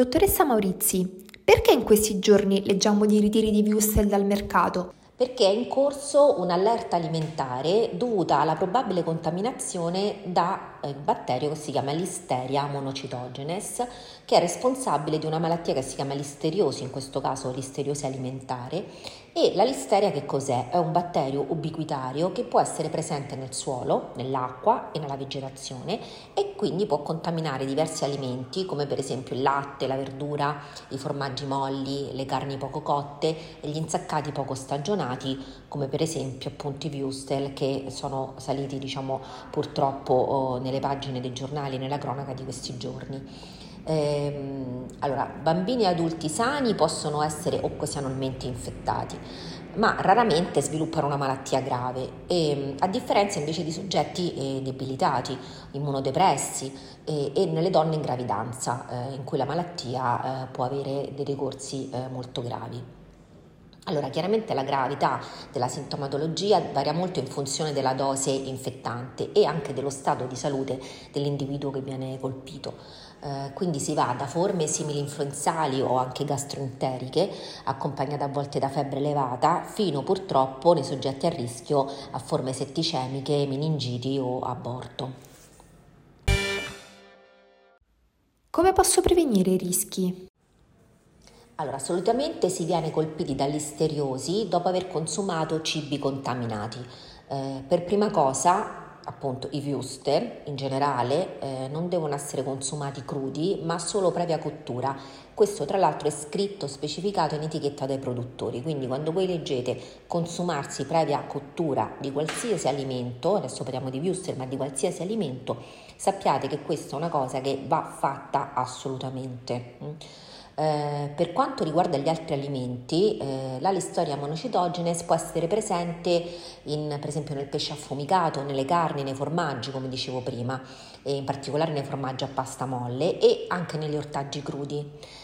Dottoressa Maurizi, perché in questi giorni leggiamo di ritiri di Wustel dal mercato? perché è in corso un'allerta alimentare dovuta alla probabile contaminazione da batterio che si chiama Listeria monocitogenes, che è responsabile di una malattia che si chiama listeriosi, in questo caso listeriosi alimentare. E la listeria che cos'è? È un batterio ubiquitario che può essere presente nel suolo, nell'acqua e nella vegetazione e quindi può contaminare diversi alimenti come per esempio il latte, la verdura, i formaggi molli, le carni poco cotte e gli insaccati poco stagionati come per esempio appunto i Wustel che sono saliti diciamo purtroppo oh, nelle pagine dei giornali, nella cronaca di questi giorni. Ehm, allora, bambini e adulti sani possono essere occasionalmente infettati, ma raramente sviluppano una malattia grave, e, a differenza invece di soggetti eh, debilitati, immunodepressi eh, e nelle donne in gravidanza, eh, in cui la malattia eh, può avere dei ricorsi eh, molto gravi. Allora, chiaramente la gravità della sintomatologia varia molto in funzione della dose infettante e anche dello stato di salute dell'individuo che viene colpito. Eh, quindi si va da forme simili influenzali o anche gastroenteriche, accompagnate a volte da febbre elevata, fino purtroppo nei soggetti a rischio a forme setticemiche, meningiti o aborto. Come posso prevenire i rischi? Allora, solitamente si viene colpiti da listeriosi dopo aver consumato cibi contaminati. Eh, per prima cosa, appunto, i wuster in generale eh, non devono essere consumati crudi, ma solo previa cottura. Questo tra l'altro è scritto, specificato in etichetta dai produttori, quindi quando voi leggete consumarsi previa cottura di qualsiasi alimento, adesso parliamo di wuster, ma di qualsiasi alimento, sappiate che questa è una cosa che va fatta assolutamente. Eh, per quanto riguarda gli altri alimenti, eh, la listoria monocitogenes può essere presente in, per esempio nel pesce affumicato, nelle carni, nei formaggi, come dicevo prima, e in particolare nei formaggi a pasta molle e anche negli ortaggi crudi.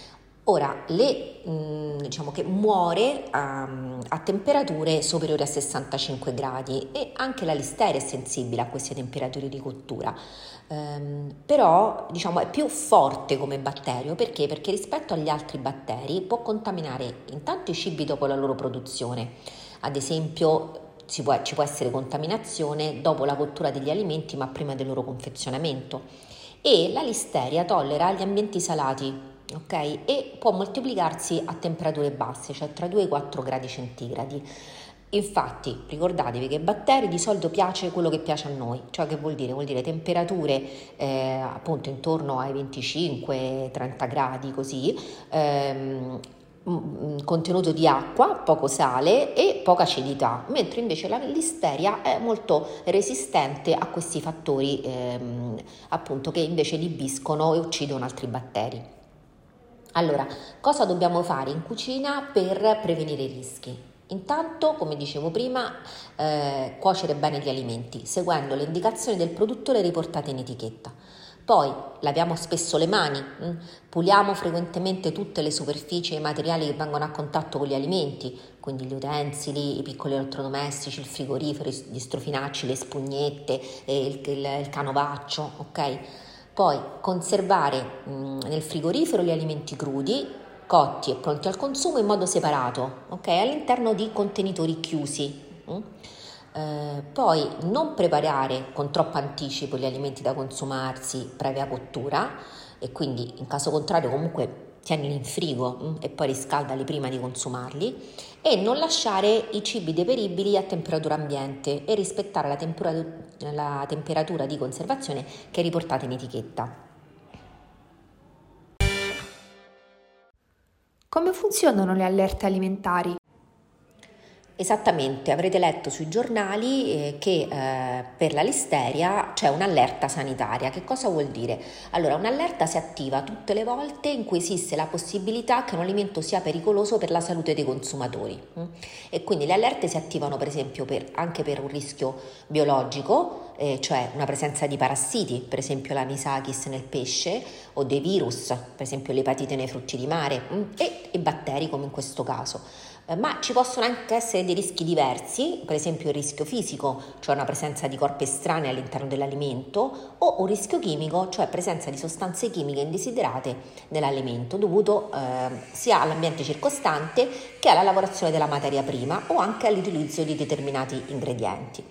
Ora, le, mh, diciamo che muore a, a, temperature superiori a 65 gradi e anche la listeria è sensibile a queste temperature di cottura, ehm, però diciamo, è più forte come batterio perché? perché rispetto agli altri batteri può contaminare intanto i cibi dopo la loro produzione, ad esempio può, ci può essere contaminazione dopo la cottura degli alimenti ma prima del loro confezionamento e la listeria tollera gli ambienti salati ok? E può moltiplicarsi a temperature basse, cioè tra 2 e 4 gradi centigradi. Infatti, ricordatevi che ai batteri di solito piace quello che piace a noi, cioè che vuol dire? Vuol dire temperature eh, appunto intorno ai 25-30 gradi così, ehm, contenuto di acqua, poco sale e poca acidità, mentre invece la listeria è molto resistente a questi fattori ehm, appunto che invece inibiscono e uccidono altri batteri. Allora, cosa dobbiamo fare in cucina per prevenire i rischi? Intanto, come dicevo prima, eh, cuocere bene gli alimenti, seguendo le indicazioni del produttore riportate in etichetta. Poi laviamo spesso le mani? Mm? puliamo frequentemente tutte le superfici e i materiali che vengono a contatto con gli alimenti, quindi gli utensili, i piccoli elettrodomestici, il frigorifero, gli strofinacci, le spugnette, il, il, il canovaccio, ok? Poi conservare mh, mm, nel frigorifero gli alimenti crudi, cotti e pronti al consumo in modo separato, ok? All'interno di contenitori chiusi. Mm? Eh, poi non preparare con troppo anticipo gli alimenti da consumarsi previa cottura e quindi in caso contrario comunque tienili in frigo mm, e poi riscaldali prima di consumarli e non lasciare i cibi deperibili a temperatura ambiente e rispettare la temperatura, la temperatura di conservazione che è riportata in etichetta. Come funzionano le allerte alimentari? Esattamente, avrete letto sui giornali eh, che eh, per la listeria c'è un'allerta sanitaria. Che cosa vuol dire? Allora, un'allerta si attiva tutte le volte in cui esiste la possibilità che un alimento sia pericoloso per la salute dei consumatori. Mm? E quindi le allerte si attivano per esempio per, anche per un rischio biologico, eh, cioè una presenza di parassiti, per esempio l'anisakis nel pesce, o dei virus, per esempio l'epatite nei frutti di mare, mm? e, e batteri come in questo caso eh, ma ci possono anche essere dei rischi diversi, per esempio il rischio fisico, cioè una presenza di corpi estranei all'interno dell'alimento, o un rischio chimico, cioè presenza di sostanze chimiche indesiderate nell'alimento, dovuto eh, sia all'ambiente circostante che alla lavorazione della materia prima o anche all'utilizzo di determinati ingredienti.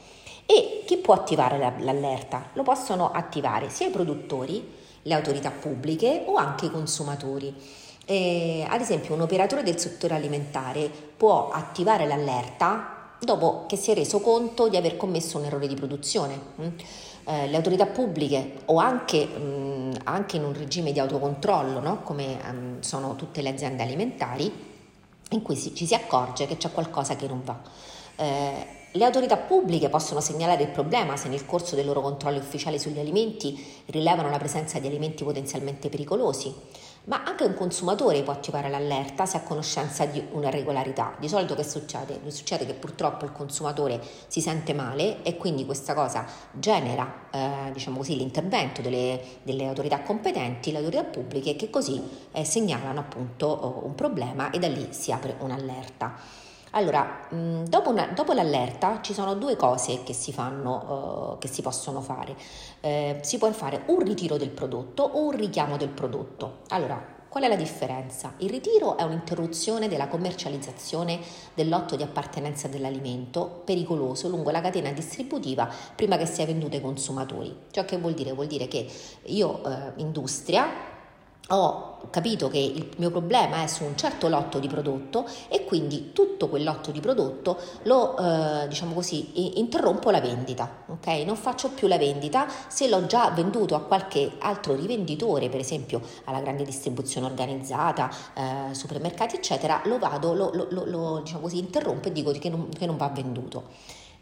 E chi può attivare l'allerta? Lo possono attivare sia i produttori, le autorità pubbliche o anche i consumatori. Eh, ad esempio un operatore del settore alimentare può attivare l'allerta dopo che si è reso conto di aver commesso un errore di produzione. Mm? Eh, le autorità pubbliche o anche, mm, anche, in un regime di autocontrollo, no? come um, sono tutte le aziende alimentari, in cui ci si accorge che c'è qualcosa che non va. Eh, le autorità pubbliche possono segnalare il problema se nel corso dei loro controlli ufficiali sugli alimenti rilevano la presenza di alimenti potenzialmente pericolosi ma anche un consumatore può attivare l'allerta se ha conoscenza di una regolarità. Di solito che succede? Succede che purtroppo il consumatore si sente male e quindi questa cosa genera eh, diciamo così, l'intervento delle, delle, autorità competenti, le autorità pubbliche che così eh, segnalano appunto oh, un problema e da lì si apre un'allerta. Allora, dopo, una, dopo, l'allerta ci sono due cose che si, fanno, uh, che si possono fare. Eh, si può fare un ritiro del prodotto o un richiamo del prodotto. Allora, qual è la differenza? Il ritiro è un'interruzione della commercializzazione del lotto di appartenenza dell'alimento pericoloso lungo la catena distributiva prima che sia venduto ai consumatori. Ciò che vuol dire? Vuol dire che io, eh, industria, ho capito che il mio problema è su un certo lotto di prodotto e quindi tutto quel lotto di prodotto lo eh, diciamo così interrompo la vendita ok? Non faccio più la vendita. Se l'ho già venduto a qualche altro rivenditore per esempio alla grande distribuzione organizzata eh, supermercati eccetera lo vado lo, lo, lo, lo diciamo così interrompo e dico che non, che non va venduto.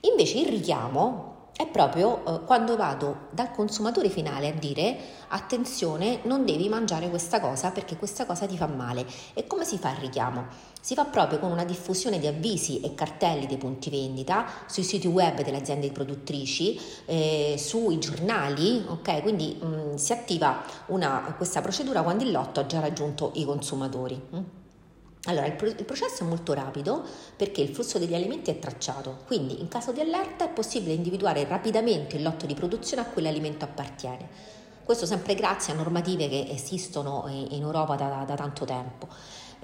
Invece il richiamo è proprio eh, quando vado dal consumatore finale a dire attenzione non devi mangiare questa cosa perché questa cosa ti fa male e come si fa il richiamo? Si fa proprio con una diffusione di avvisi e cartelli dei punti vendita sui siti web delle aziende produttrici, eh, sui giornali, ok? Quindi mh, mm, si attiva una, questa procedura quando il lotto ha già raggiunto i consumatori. Mh? Allora, il, pro- il, processo è molto rapido perché il flusso degli alimenti è tracciato, quindi in caso di allerta è possibile individuare rapidamente il lotto di produzione a cui l'alimento appartiene. Questo sempre grazie a normative che esistono in Europa da, da tanto tempo.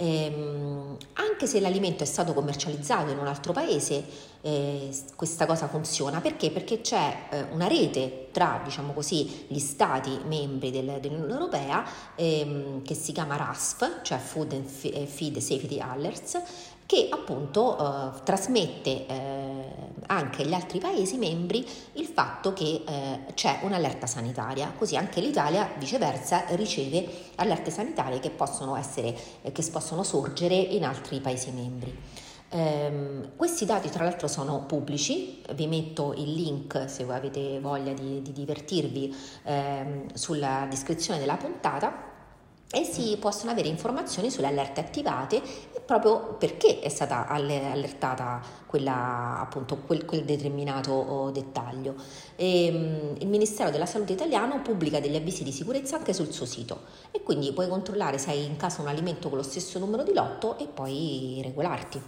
Ehm, anche se l'alimento è stato commercializzato in un altro paese, eh, questa cosa funziona perché? Perché c'è eh, una rete tra, diciamo così, gli stati membri del, dell'Unione Europea ehm, che si chiama RASF, cioè Food and Feed Safety Alerts, che appunto eh, trasmette eh, anche agli altri Paesi membri il fatto che eh, c'è un'allerta sanitaria, così anche l'Italia viceversa riceve allerte sanitarie che possono, essere, eh, che possono sorgere in altri Paesi membri. Um, questi dati tra l'altro sono pubblici, vi metto il link se avete voglia di, di divertirvi um, sulla descrizione della puntata e si possono avere informazioni sulle allerte attivate proprio perché è stata allertata quella, appunto, quel, quel determinato oh, dettaglio. E, um, il Ministero della Salute italiano pubblica degli avvisi di sicurezza anche sul suo sito e quindi puoi controllare se hai in casa un alimento con lo stesso numero di lotto e poi regolarti.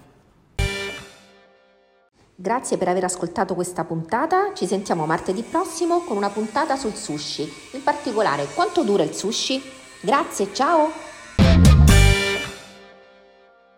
Grazie per aver ascoltato questa puntata, ci sentiamo martedì prossimo con una puntata sul sushi, in particolare quanto dura il sushi? Grazie, ciao!